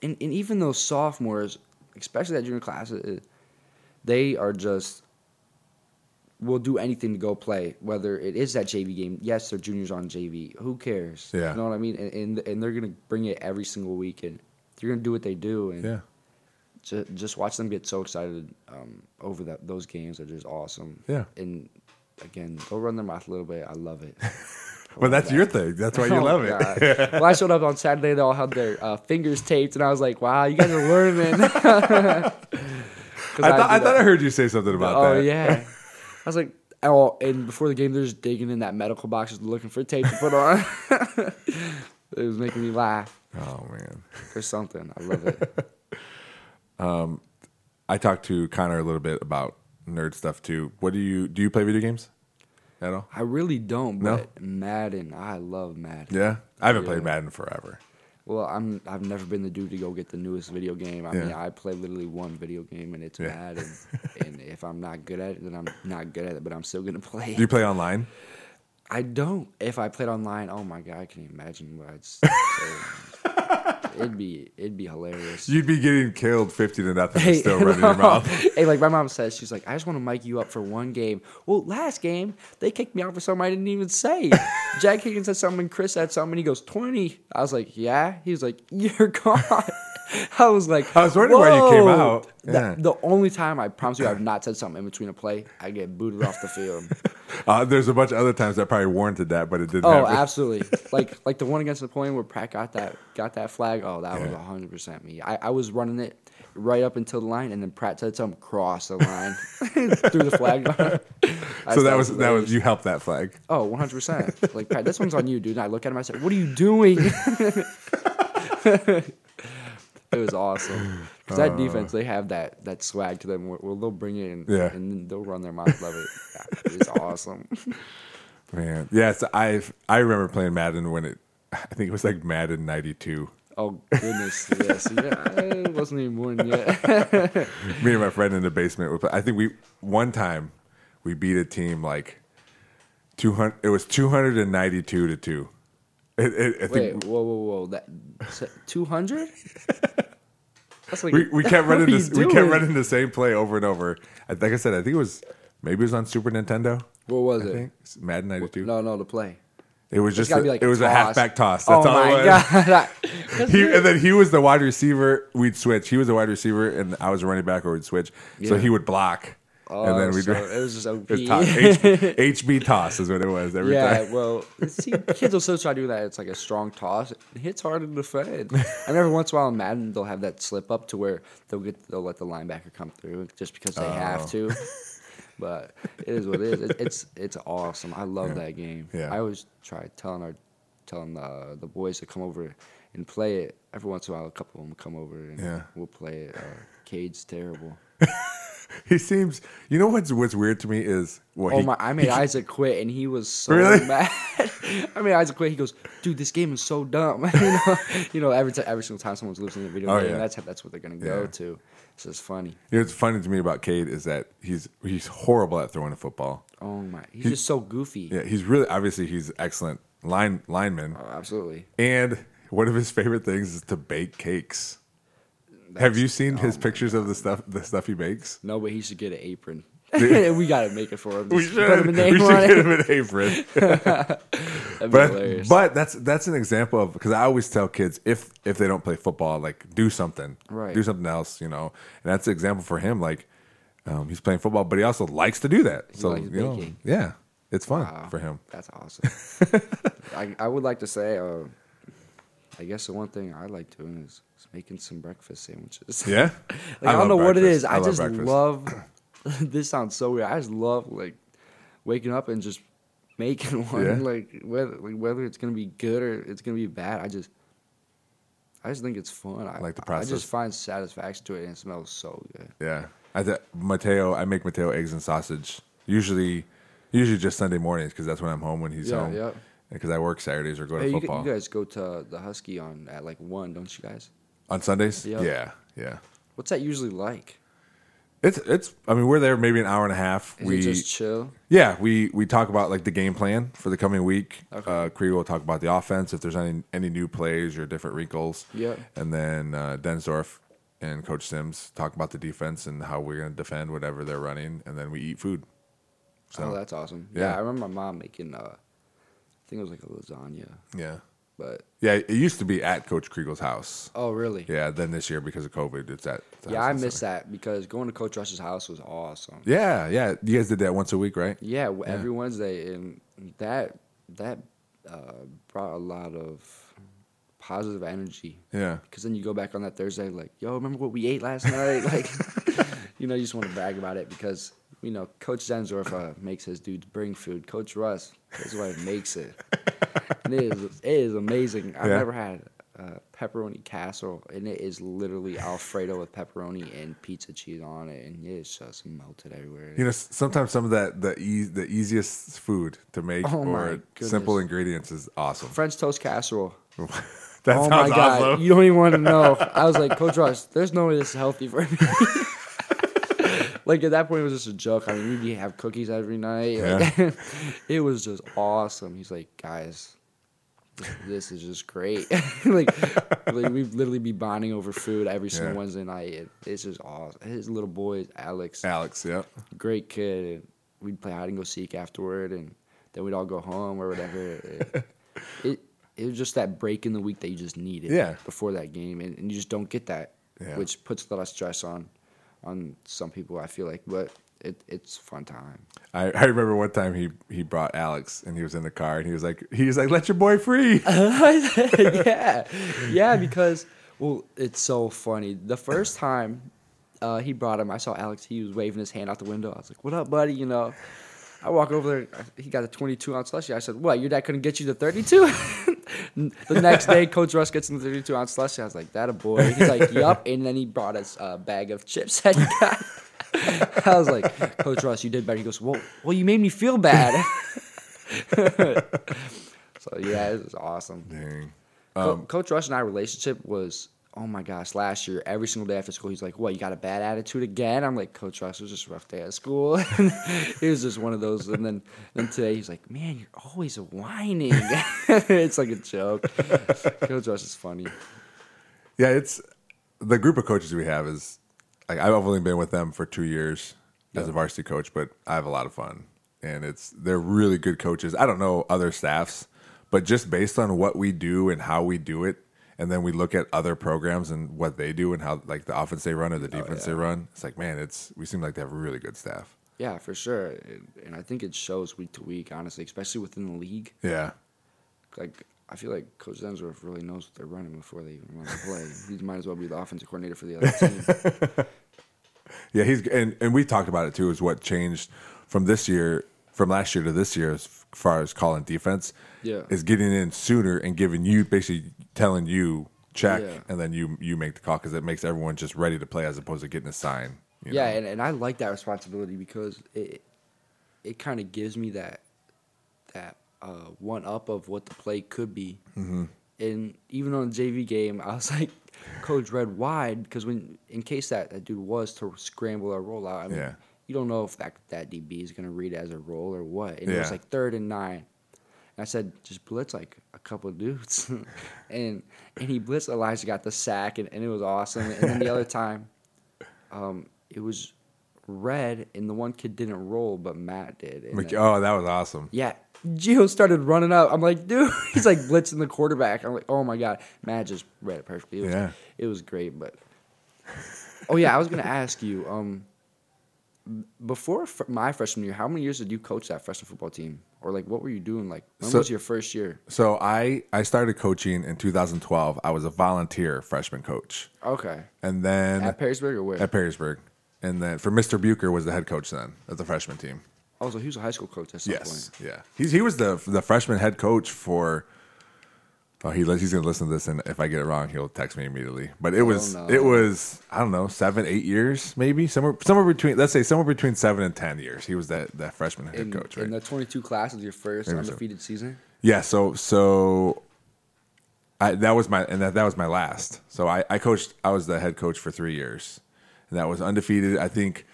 and, and even those sophomores, especially that junior class, uh, they are just will do anything to go play. Whether it is that JV game, yes, they're juniors on JV. Who cares? Yeah. you know what I mean. And and, and they're gonna bring it every single week, and they're gonna do what they do. And Yeah, ju- just watch them get so excited um, over that those games are just awesome. Yeah. And again, go run their mouth a little bit. I love it. well, that's your thing. That's why you Oh, love it. Well, I showed up on Saturday. They all had their uh, fingers taped, and I was like, "Wow, you guys are learning." I thought I, thought I heard you say something about Oh that. Oh yeah. I was like, oh, and before the game, they're just digging in that medical box, just looking for tape to put on. it was making me laugh Oh man. or something. I love it. um, I talked to Connor a little bit about nerd stuff too. What do you do? You play video games at all? I really don't, No? but Madden, I love Madden. Yeah, I haven't Yeah. played Madden forever. Well, I'm I've never been the dude to go get the newest video game. I mean, I play literally one video game and it's Yeah. Madden. and if I'm not good at it, then I'm not good at it. But I'm still gonna play. Do you play online? I don't. If I played online, oh my god, I can not imagine what I'd. say. it'd be it'd be hilarious. You'd be getting killed fifty to nothing, and Hey, still running your mouth. hey, like my mom says, she's like, I just want to mic you up for one game. Well, last game they kicked me out for something I didn't even say. Jack Higgins said something, Chris said something. He goes twenty. I was like, yeah. He was like, you're gone. I was like, I was wondering why you came out. The- Yeah. The, only time I promise you I've not said something in between a play, I get booted off the field. Uh, there's a bunch of other times that probably warranted that, but it didn't. Oh, happen. absolutely. like like the one against Napoleon where Pratt got that got that flag. Oh, that was hundred percent me. I, I was running it right up until the line, and then Pratt said something cross the line, through the flag. So that was that was you helped that flag. Oh, 100 percent. Like Pratt, this one's on you, dude. And I look at him. I said, "What are you doing?" it was awesome because that uh. defense they have that that swag to them where, where they'll bring it in yeah. and they'll run their mouth love it. Yeah, it's awesome. Man, yes, I I remember playing Madden when it I think it was like Madden '92. Oh goodness, yes, yeah, I wasn't even born yet. Me and my friend in the basement would play. I think we one time we beat a team like 200 it was 292 to 2 I, I, Wait, whoa, whoa, whoa! That two hundred. Like, we, we kept running this. We kept running the same play over and over. Like I said, I think it was maybe it was on Super Nintendo. What was I it? Think. Madden ninety two. No, no, the play. It was it's just a, like it was toss. a halfback toss. That's oh all my it was. God. he, and then he was the wide receiver. We'd switch. He was the wide receiver, and I was running back, or we'd switch. Yeah. So he would block, Oh, and then we'd. so it was just OP. It was toss. H, HB toss is what it was every yeah, time. well, see, kids will still try to do that. It's like a strong toss. It hits hard to defend. I mean, every once in a while in Madden, they'll have that slip up to where they'll get they'll let the linebacker come through just because they Oh. have to. but it is what it is. It, it's it's awesome. I love that game. Yeah. I always try telling our telling the the boys to come over and play it. Every once in a while, a couple of them come over and Yeah. we'll play it. Uh, Cade's terrible. He seems. You know what's what's weird to me is well, Oh he, my! I made Isaac quit, and he was so Really? mad. I made Isaac quit. He goes, "Dude, this game is so dumb." you know, you know, every time, every single time someone's losing the video Oh, game, yeah. that's that's what they're gonna go Yeah. to. So it's funny. You know, what's funny to me about Cade is that he's he's horrible at throwing a football. Oh my! He's just so goofy. Yeah, he's really obviously he's excellent line lineman, Oh, absolutely. and one of his favorite things is to bake cakes. Have you seen his pictures of the stuff the stuff he makes? No, but he should get an apron. we gotta make it for him. We Just should, put him a we should get it. him an apron. That'd be but hilarious. but that's that's an example of because I always tell kids if if they don't play football, like do something, Right. Do something else, you know. And that's an example for him. Like um, he's playing football, but he also likes to do that. so likes you know, baking. yeah, it's fun for him. That's awesome. I, I would like to say, uh, I guess the one thing I like doing is making some breakfast sandwiches. Yeah, Like, I, love don't know what it is. breakfast. is. I, love just breakfast. love. this sounds so weird. I just love like waking up and just making one. Yeah. Like whether like, whether it's gonna be good or it's gonna be bad. I just. I just think it's fun. I Like the process. I just find satisfaction to it, and it smells so good. Yeah, I th- Mateo. I make Mateo eggs and sausage. Usually, usually just Sunday mornings because that's when I'm home when he's Yeah, home. yeah. Because I work Saturdays or go to Hey, you, football you guys go to the Husky on at like one, don't you guys? On Sundays. Yeah. Yeah, yeah. What's that usually like? It's it's. I mean, we're there maybe an hour and a half. Is we just chill? yeah we we talk about like the game plan for the coming week. Okay. Uh, Krieg will talk about the offense if there's any any new plays or different wrinkles. Yeah. and then uh, Densdorf and Coach Sims talk about the defense and how we're going to defend whatever they're running, and then we eat food. So oh, that's awesome. yeah. Yeah. I remember my mom making. Uh, I think it was like a lasagna, yeah, but yeah. It used to be at Coach Kregel's house. oh really? Yeah, then this year because of COVID, it's at. Yeah, I miss that because going to Coach Rush's house was awesome. Yeah, yeah. You guys did that once a week, right? Yeah, w every Wednesday, and that that uh, brought a lot of positive energy. Yeah. Because then you go back on that Thursday, like, yo, remember what we ate last night? Like, you know, you just want to brag about it because you know Coach Zensdorf uh, makes his dudes bring food. Coach Russ, his wife makes it. and it is it is amazing. I've Yeah. never had uh, pepperoni casserole, and it is literally Alfredo with pepperoni and pizza cheese on it, and it's just melted everywhere. You know, sometimes some of that the e- the easiest food to make Oh or simple ingredients is awesome. French toast casserole. that oh sounds my god, awesome. you don't even want to know. I was like, Coach Russ, there's no way this is healthy for me. like at that point, it was just a joke. I mean, we'd have cookies every night. Like, it was just awesome. He's like, guys, this is just great. like, like we'd literally be bonding over food every single Yeah. Wednesday night. It, it's just awesome. His little boy, is Alex, Alex, yeah. great kid. And we'd play hide and go seek afterward, and then we'd all go home or whatever. It, it, it was just that break in the week that you just needed Yeah. before that game, and, and you just don't get that, Yeah. which puts a lot of stress on on some people. I feel like, but it, it's a fun time. I, I remember one time he he brought Alex and he was in the car and he was like he was like let your boy free. yeah, yeah, because well, it's so funny. The first time uh, he brought him, I saw Alex. He was waving his hand out the window. I was like, "What up, buddy?" You know. I walk over there. He got a 22 ounce slushy. I said, "What? Your dad couldn't get you the 32?" the next day, Coach Russ gets him the 32 ounce slushy. I was like, "That a boy?" He's like, "Yup." And then he brought us a bag of chips that he got. I was like, "Coach Russ, you did better." He goes, "Well, well, you made me feel bad." so yeah, it was awesome. Dang. Co- Um, Coach Rush and I relationship was oh my gosh last year every single day after school he's like what you got a bad attitude again? I'm like Coach Rush it was just a rough day at school. It was just one of those and then then today he's like man you're always whining. It's like a joke. Coach Rush is funny. Yeah, it's the group of coaches we have is like I've only been with them for two years as a varsity coach, but I have a lot of fun, and it's they're really good coaches. I don't know other staffs, but just based on what we do and how we do it, and then we look at other programs and what they do and how like the offense they run or the oh, defense they run. It's like man, it's we seem like they have really good staff. yeah for sure and, and I think it shows week to week honestly especially within the league Yeah, like I feel like Coach Zensworth really knows what they're running before they even run the play he might as well be the offensive coordinator for the other team Yeah, he's and and we talked about it too. Is what changed from this year, from last year to this year, as far as calling defense. Yeah. is getting in sooner and giving you basically telling you check, Yeah. and then you you make the call because it makes everyone just ready to play as opposed to getting a sign. you Yeah, know? and, and I like that responsibility because it it kind of gives me that that uh, one up of what the play could be. Mm-hmm. And even on the JV game, I was like, Coach read wide because when in case that, that dude was to scramble or roll out, I mean, Yeah. You don't know if that that DB is gonna read as a roll or what. And it was like third and nine. And I said, just blitz like a couple of dudes, and and he blitzed. Elijah got the sack, and, and it was awesome. And then the other time, um, it was red, and the one kid didn't roll, but Matt did. And oh, that was awesome. yeah, Gio started running up. I'm like, dude, he's like blitzing the quarterback. I'm like, oh my god, Matt just read it perfectly. It was, Yeah. it was great. But oh yeah, I was gonna ask you, um, before fr- my freshman year, how many years did you coach that freshman football team, or like what were you doing? Like when So- was your first year? So I I started coaching in 2012. I was a volunteer freshman coach, Okay, and then at Perrysburg or where? at Perrysburg, and then for Mr. Bucher was the head coach then of the freshman team. oh, so he was a high school coach at some Yes, point. yeah. He's he was the the freshman head coach for. Oh, he he's gonna listen to this, and if I get it wrong, he'll text me immediately. But it was it was I don't know seven eight years maybe somewhere somewhere between let's say somewhere between seven and ten years. He was that that freshman head In, coach, right? in the 22 class was your first Maybe so. undefeated season. Yeah, so so I that was my and that, that was my last. So I, I coached I was the head coach for three years. And that was undefeated. I think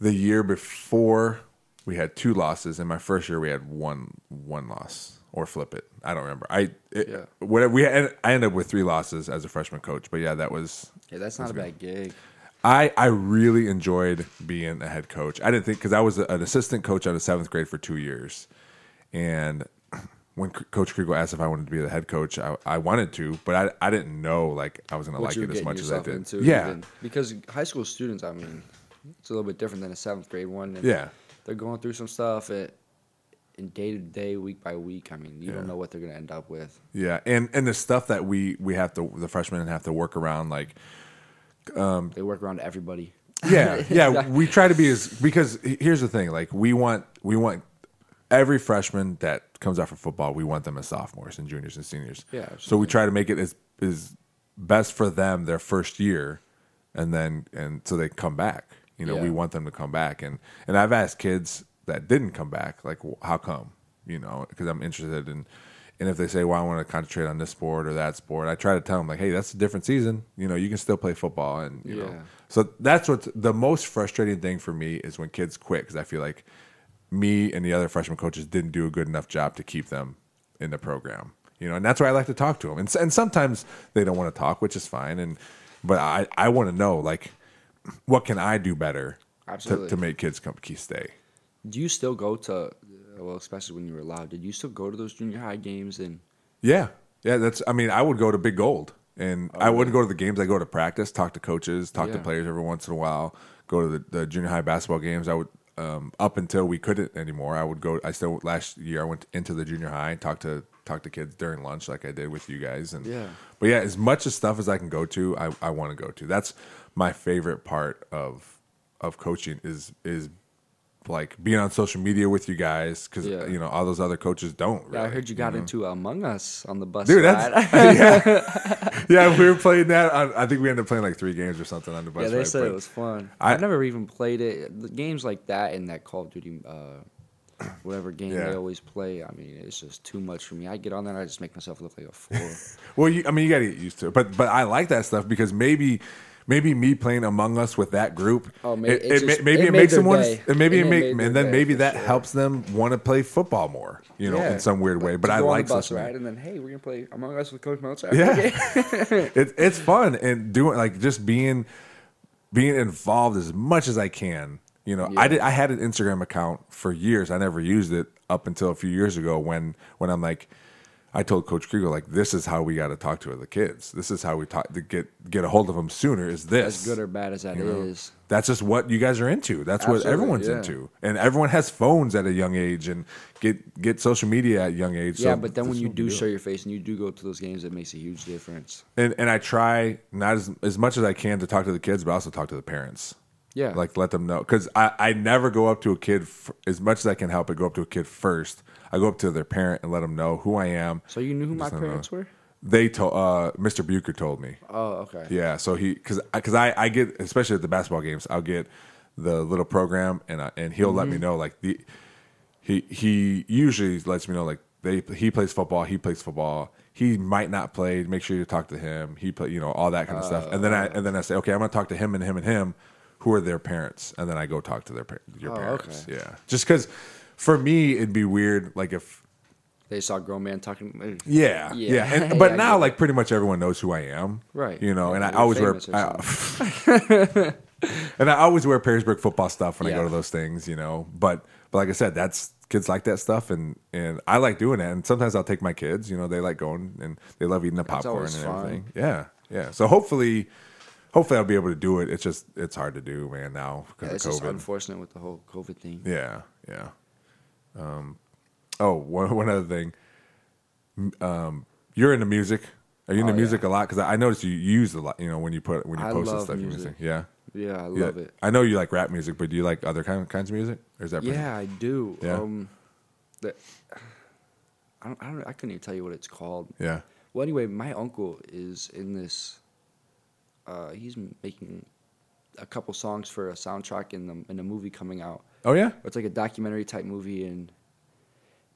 the year before we had two losses. In my first year we had one one loss. Or flip it. I don't remember. I it, Yeah. whatever we had, I ended up with three losses as a freshman coach. But yeah, that was Yeah, that's not a bad gig. I, I really enjoyed being a head coach. I didn't think because I was an assistant coach out of seventh grade for two years, and when C- Coach Kregel asked if I wanted to be the head coach, I, I wanted to, but I, I didn't know like I was going to like it as much as I did. yeah, even. because high school students, I mean, it's a little bit different than a seventh grade one. And Yeah. They're going through some stuff at, in day to day, week by week. I mean, you Yeah. don't know what they're gonna end up with. yeah, and and the stuff that we we have to the freshmen have to work around like um, They work around everybody. yeah yeah we try to be as because here's the thing like we want we want every freshman that comes out for football we want them as sophomores and juniors and seniors Yeah, so we try to make it as as best for them their first year and then and so they come back you know we want them to come back and and i've asked kids that didn't come back like how come you know because i'm interested in and if they say well i want to concentrate on this sport or that sport i try to tell them like hey that's a different season you know you can still play football and you know so that's what's the most frustrating thing for me is when kids quit because I feel like me and the other freshman coaches didn't do a good enough job to keep them in the program. you know, and that's why I like to talk to them. And and sometimes they don't want to talk, which is fine. And but I I want to know like what can I do better to, Absolutely. to make kids come key stay. Do you still go to? Well, especially when you were allowed. Did you still go to those junior high games and? Yeah, yeah. That's. I mean, I would go to Big Gold, and oh, I wouldn't go to the games. I go to practice, talk to coaches, talk to Yeah. players every once in a while. Go to the, the junior high basketball games. I would um, up until we couldn't anymore. I would go. I still last year. I went into the junior high, talk to talk to kids during lunch, like I did with you guys. And Yeah. but yeah, as much as stuff as I can go to, I, I want to go to. That's my favorite part of of coaching is is like being on social media with you guys because Yeah. you know all those other coaches don't. Yeah, I heard you got know? into Among Us on the bus Dude, ride. that's yeah, yeah. We were playing that. On, I think we ended up playing like three games or something on the bus. yeah, they ride, said it was fun. I- have never even played it. The games like that and that Call of Duty, uh, whatever game Yeah. they always play. I mean, it's just too much for me. I get on there, and I just make myself look like a fool. Well, you, I mean, you got to get used to it. But but I like that stuff because maybe maybe me playing Among Us with that group. Oh, it, it it, just- maybe it it, makes them want. And maybe it make, and then maybe that sure. helps them want to play football more. You know, Yeah. in some weird way. But I like bus ride, and then hey, we're gonna play Among Us with Coach Mozart. Yeah, it, it's fun and doing like just being being involved as much as I can. You know, I did. I had an Instagram account for years. I never used it up until a few years ago when when I'm like, I told Coach Krieger like, this is how we got to talk to the kids. This is how we talk to get get a hold of them sooner. Is this as good or bad as that is. you know? That's just what you guys are into. That's what everyone's yeah. into, and everyone has phones at a young age and get get social media at a young age. Yeah, so but then when you do show your face and you do go to those games, it makes a huge difference. and and I try not as as much as I can to talk to the kids, but also talk to the parents. Yeah, Like let them know because I I never go up to a kid f- as much as I can help it. Go up to a kid first. I go up to their parent and let them know who I am. so you knew who my 'em know. parents were? They told uh, Mr. Bucher told me. Oh, okay. Yeah, so he because because I, I get especially at the basketball games, I'll get the little program and I, and he'll let me know like the he he usually lets me know like they he plays football, he plays football. He might not play. Make sure you talk to him. He play you know all that kind of stuff. And then I and then I say okay, I'm gonna talk to him and him and him. Who are their parents? And then I go talk to their par- your Oh, parents. okay. Yeah, just because for me it'd be weird like if They saw a grown man talking. Eh. yeah, Yeah. yeah. And, Yeah, but I now, like, pretty much everyone knows who I am, Right. You know, and I always wear, famous or I, and I always wear Perrysburg football stuff when I go to those things, you know. But, but like I said, that's kids like that stuff, and and I like doing it. And sometimes I'll take my kids, you know, they like going and they love eating the popcorn and fun. everything. Yeah, yeah. So hopefully, hopefully I'll be able to do it. It's just it's hard to do, man, now Yeah, because it's of just COVID. unfortunate with the whole COVID thing. Yeah, yeah. Um, oh, one one other thing. Um, you're into music. Are you into Oh, music a lot? Because I noticed you use a lot. You know, when you put when you I post love stuff, your music. Yeah, Yeah, I yeah. love it. I know you like rap music, but do you like other kind kinds of music? Or is that pretty- Yeah, I do. Yeah? Um, the, I don't, I don't. I couldn't even tell you what it's called. yeah, Well, anyway, my uncle is in this. Uh, he's making a couple songs for a soundtrack in the in a movie coming out. Oh yeah, It's like a documentary type movie, and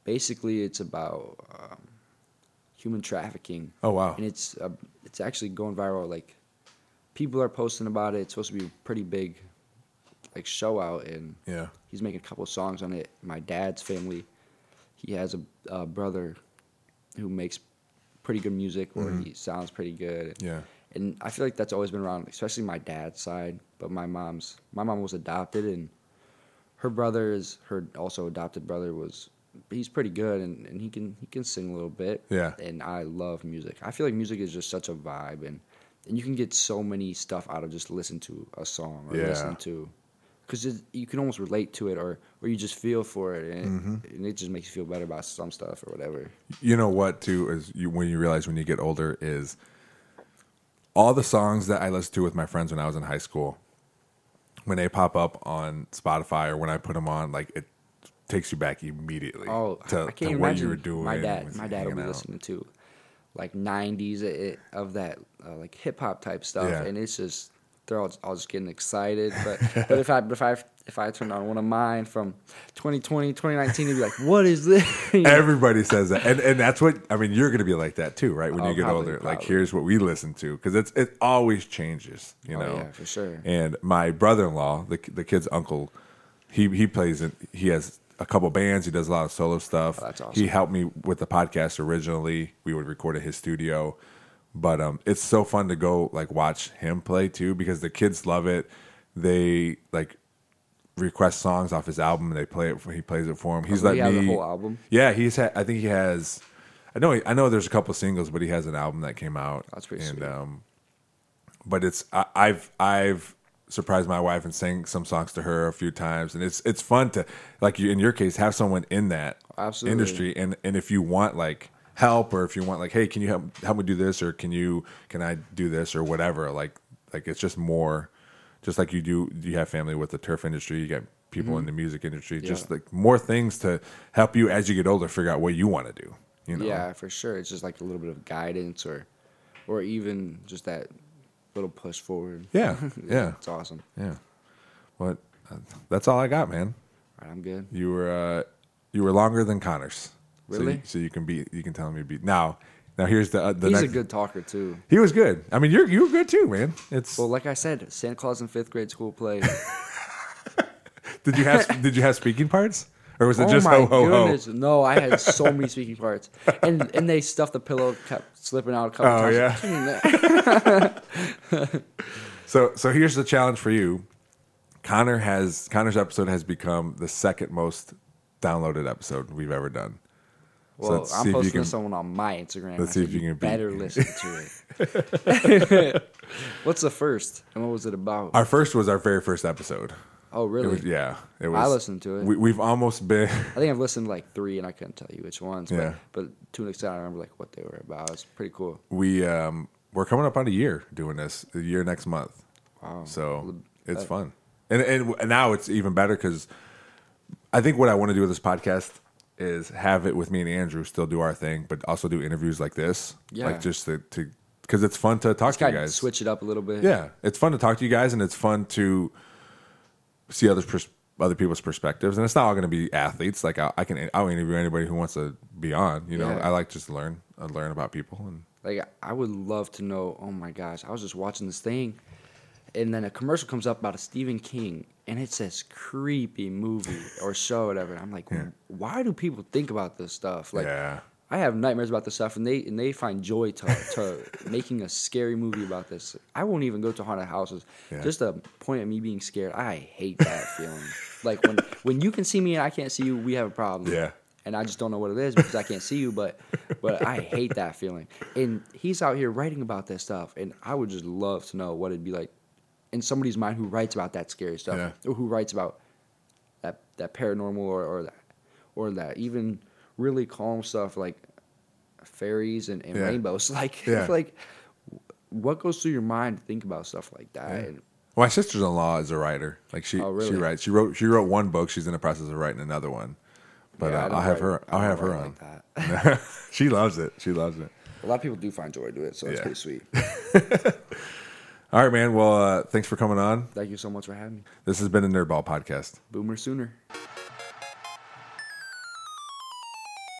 basically it's about um, human trafficking. Oh, wow. And it's uh, it's actually going viral. Like people are posting about it. It's supposed to be a pretty big like show out, and yeah. he's making a couple songs on it. My dad's family, he has a, a brother who makes pretty good music, or he sounds pretty good. Mm-hmm. Yeah. And I feel like that's always been around, especially my dad's side. But my mom's, my mom was adopted, and her brother is her also adopted brother was. He's pretty good, and, and he can he can sing a little bit. Yeah. And I love music. I feel like music is just such a vibe, and and you can get so many stuff out of just listen to a song or Yeah. listen to because you can almost relate to it or or you just feel for it and, Mm-hmm. it and it just makes you feel better about some stuff or whatever. You know what? Too is you when you realize when you get older is all the songs that I listened to with my friends when I was in high school. When they pop up on Spotify or when I put them on, like it takes you back immediately. Oh, to, I can't to what you were doing. My dad, my dad will be out. listening to like '90s it, of that uh, like hip hop type stuff, Yeah. and it's just they're all, all just getting excited. But but if I but if I if I turned on one of mine from 2020, 2019, they'd be like, "What is this?" You know? Everybody says that, and and that's what I mean. You're going to be like that too, right? When Oh, you get probably, older, like here's what we listen to because it's it always changes, you Oh, know. yeah, for sure. And my brother-in-law, the the kid's uncle, he he plays in he has a couple bands. He does a lot of solo stuff. Oh, that's awesome. He helped me with the podcast originally. We would record at his studio, but um, it's so fun to go like watch him play too because the kids love it. They like request songs off his album. and They play it. For, he plays it for him. He's so let he me whole album? Yeah, he's. Ha- I think he has. I know. I know. There's a couple singles, but he has an album that came out. That's pretty and, sweet. Um, but it's I, I've I've surprised my wife and sang some songs to her a few times, and it's it's fun to like you in your case have someone in that Absolutely. industry, and and if you want like help or if you want like hey can you help help me do this or can you can I do this or whatever like like it's just more just like you do you have family with the turf industry you got people in the music industry just Mm-hmm. Like more things to help you as you get older figure out what you want to do you know Yeah, for sure. It's just like a little bit of guidance or or even just that little push forward. yeah yeah It's awesome. yeah what uh, that's all I got man All right, I'm good. you were uh you were longer than Connors So Really? you- so you, can be you can tell him you beat now now here's the uh, the He's next a good talker too. he was good I mean you're you were good too man it's Well, like I said, Santa Claus in fifth grade school play. Did you have did you have speaking parts, or was it oh just my ho ho goodness! No, I had so many speaking parts, and and they stuffed the pillow, kept slipping out a couple Oh, times. yeah. So so here's the challenge for you. Connor has Connor's episode has become the second most downloaded episode we've ever done. So Well, let's I'm posting can- to someone on my Instagram. let's I see if you can beat- better listen to it. What's the first, and what was it about? Our first was our very first episode. oh, It really? was yeah. It was. I listened to it. We, we've almost been. I think I've listened to like three, and I couldn't tell you which ones. Yeah. But, but to an extent, I remember like what they were about. It's pretty cool. We um we're coming up on a year doing this. A year next month. Wow. So it's fun, and, and and now it's even better because I think what I want to do with this podcast is have it with me and Andrew still do our thing, but also do interviews like this, Yeah. like just to because it's fun to talk to you guys. switch it up a little bit. Yeah, it's fun to talk to you guys, and it's fun to see other pers- other people's perspectives. And it's not all going to be athletes. Like I, I can, I'll interview anybody who wants to be on. You know, Yeah. I like just to learn, uh, learn about people. And Like I would love to know. Oh my gosh, I was just watching this thing, and then a commercial comes up about a Stephen King, and it says creepy movie or show, or whatever. And I'm like, why do people think about this stuff? Like, yeah, I have nightmares about this stuff, and they and they find joy to, to making a scary movie about this. I won't even go to haunted houses. Yeah. Just a point of me being scared. I hate that feeling. Like when when you can see me and I can't see you, we have a problem. Yeah. And I just don't know what it is because I can't see you, but but I hate that feeling. And he's out here writing about this stuff, and I would just love to know what it'd be like in somebody's mind who writes about that scary stuff, Yeah. or who writes about that that paranormal or, or that or that even really calm stuff like fairies and, and Yeah. rainbows. Like Yeah. like what goes through your mind to think about stuff like that? And Well, my sister-in-law is a writer. Like she, Oh, really? she writes. She wrote. She wrote one book. She's in the process of writing another one. But uh, I'll have write- her. I I'll have her on. like she loves it. She loves it. A lot of people do find joy to it, so it's pretty sweet. All right, man. Well, uh, thanks for coming on. Thank you so much for having me. This has been the Nerdball podcast. Boomer sooner.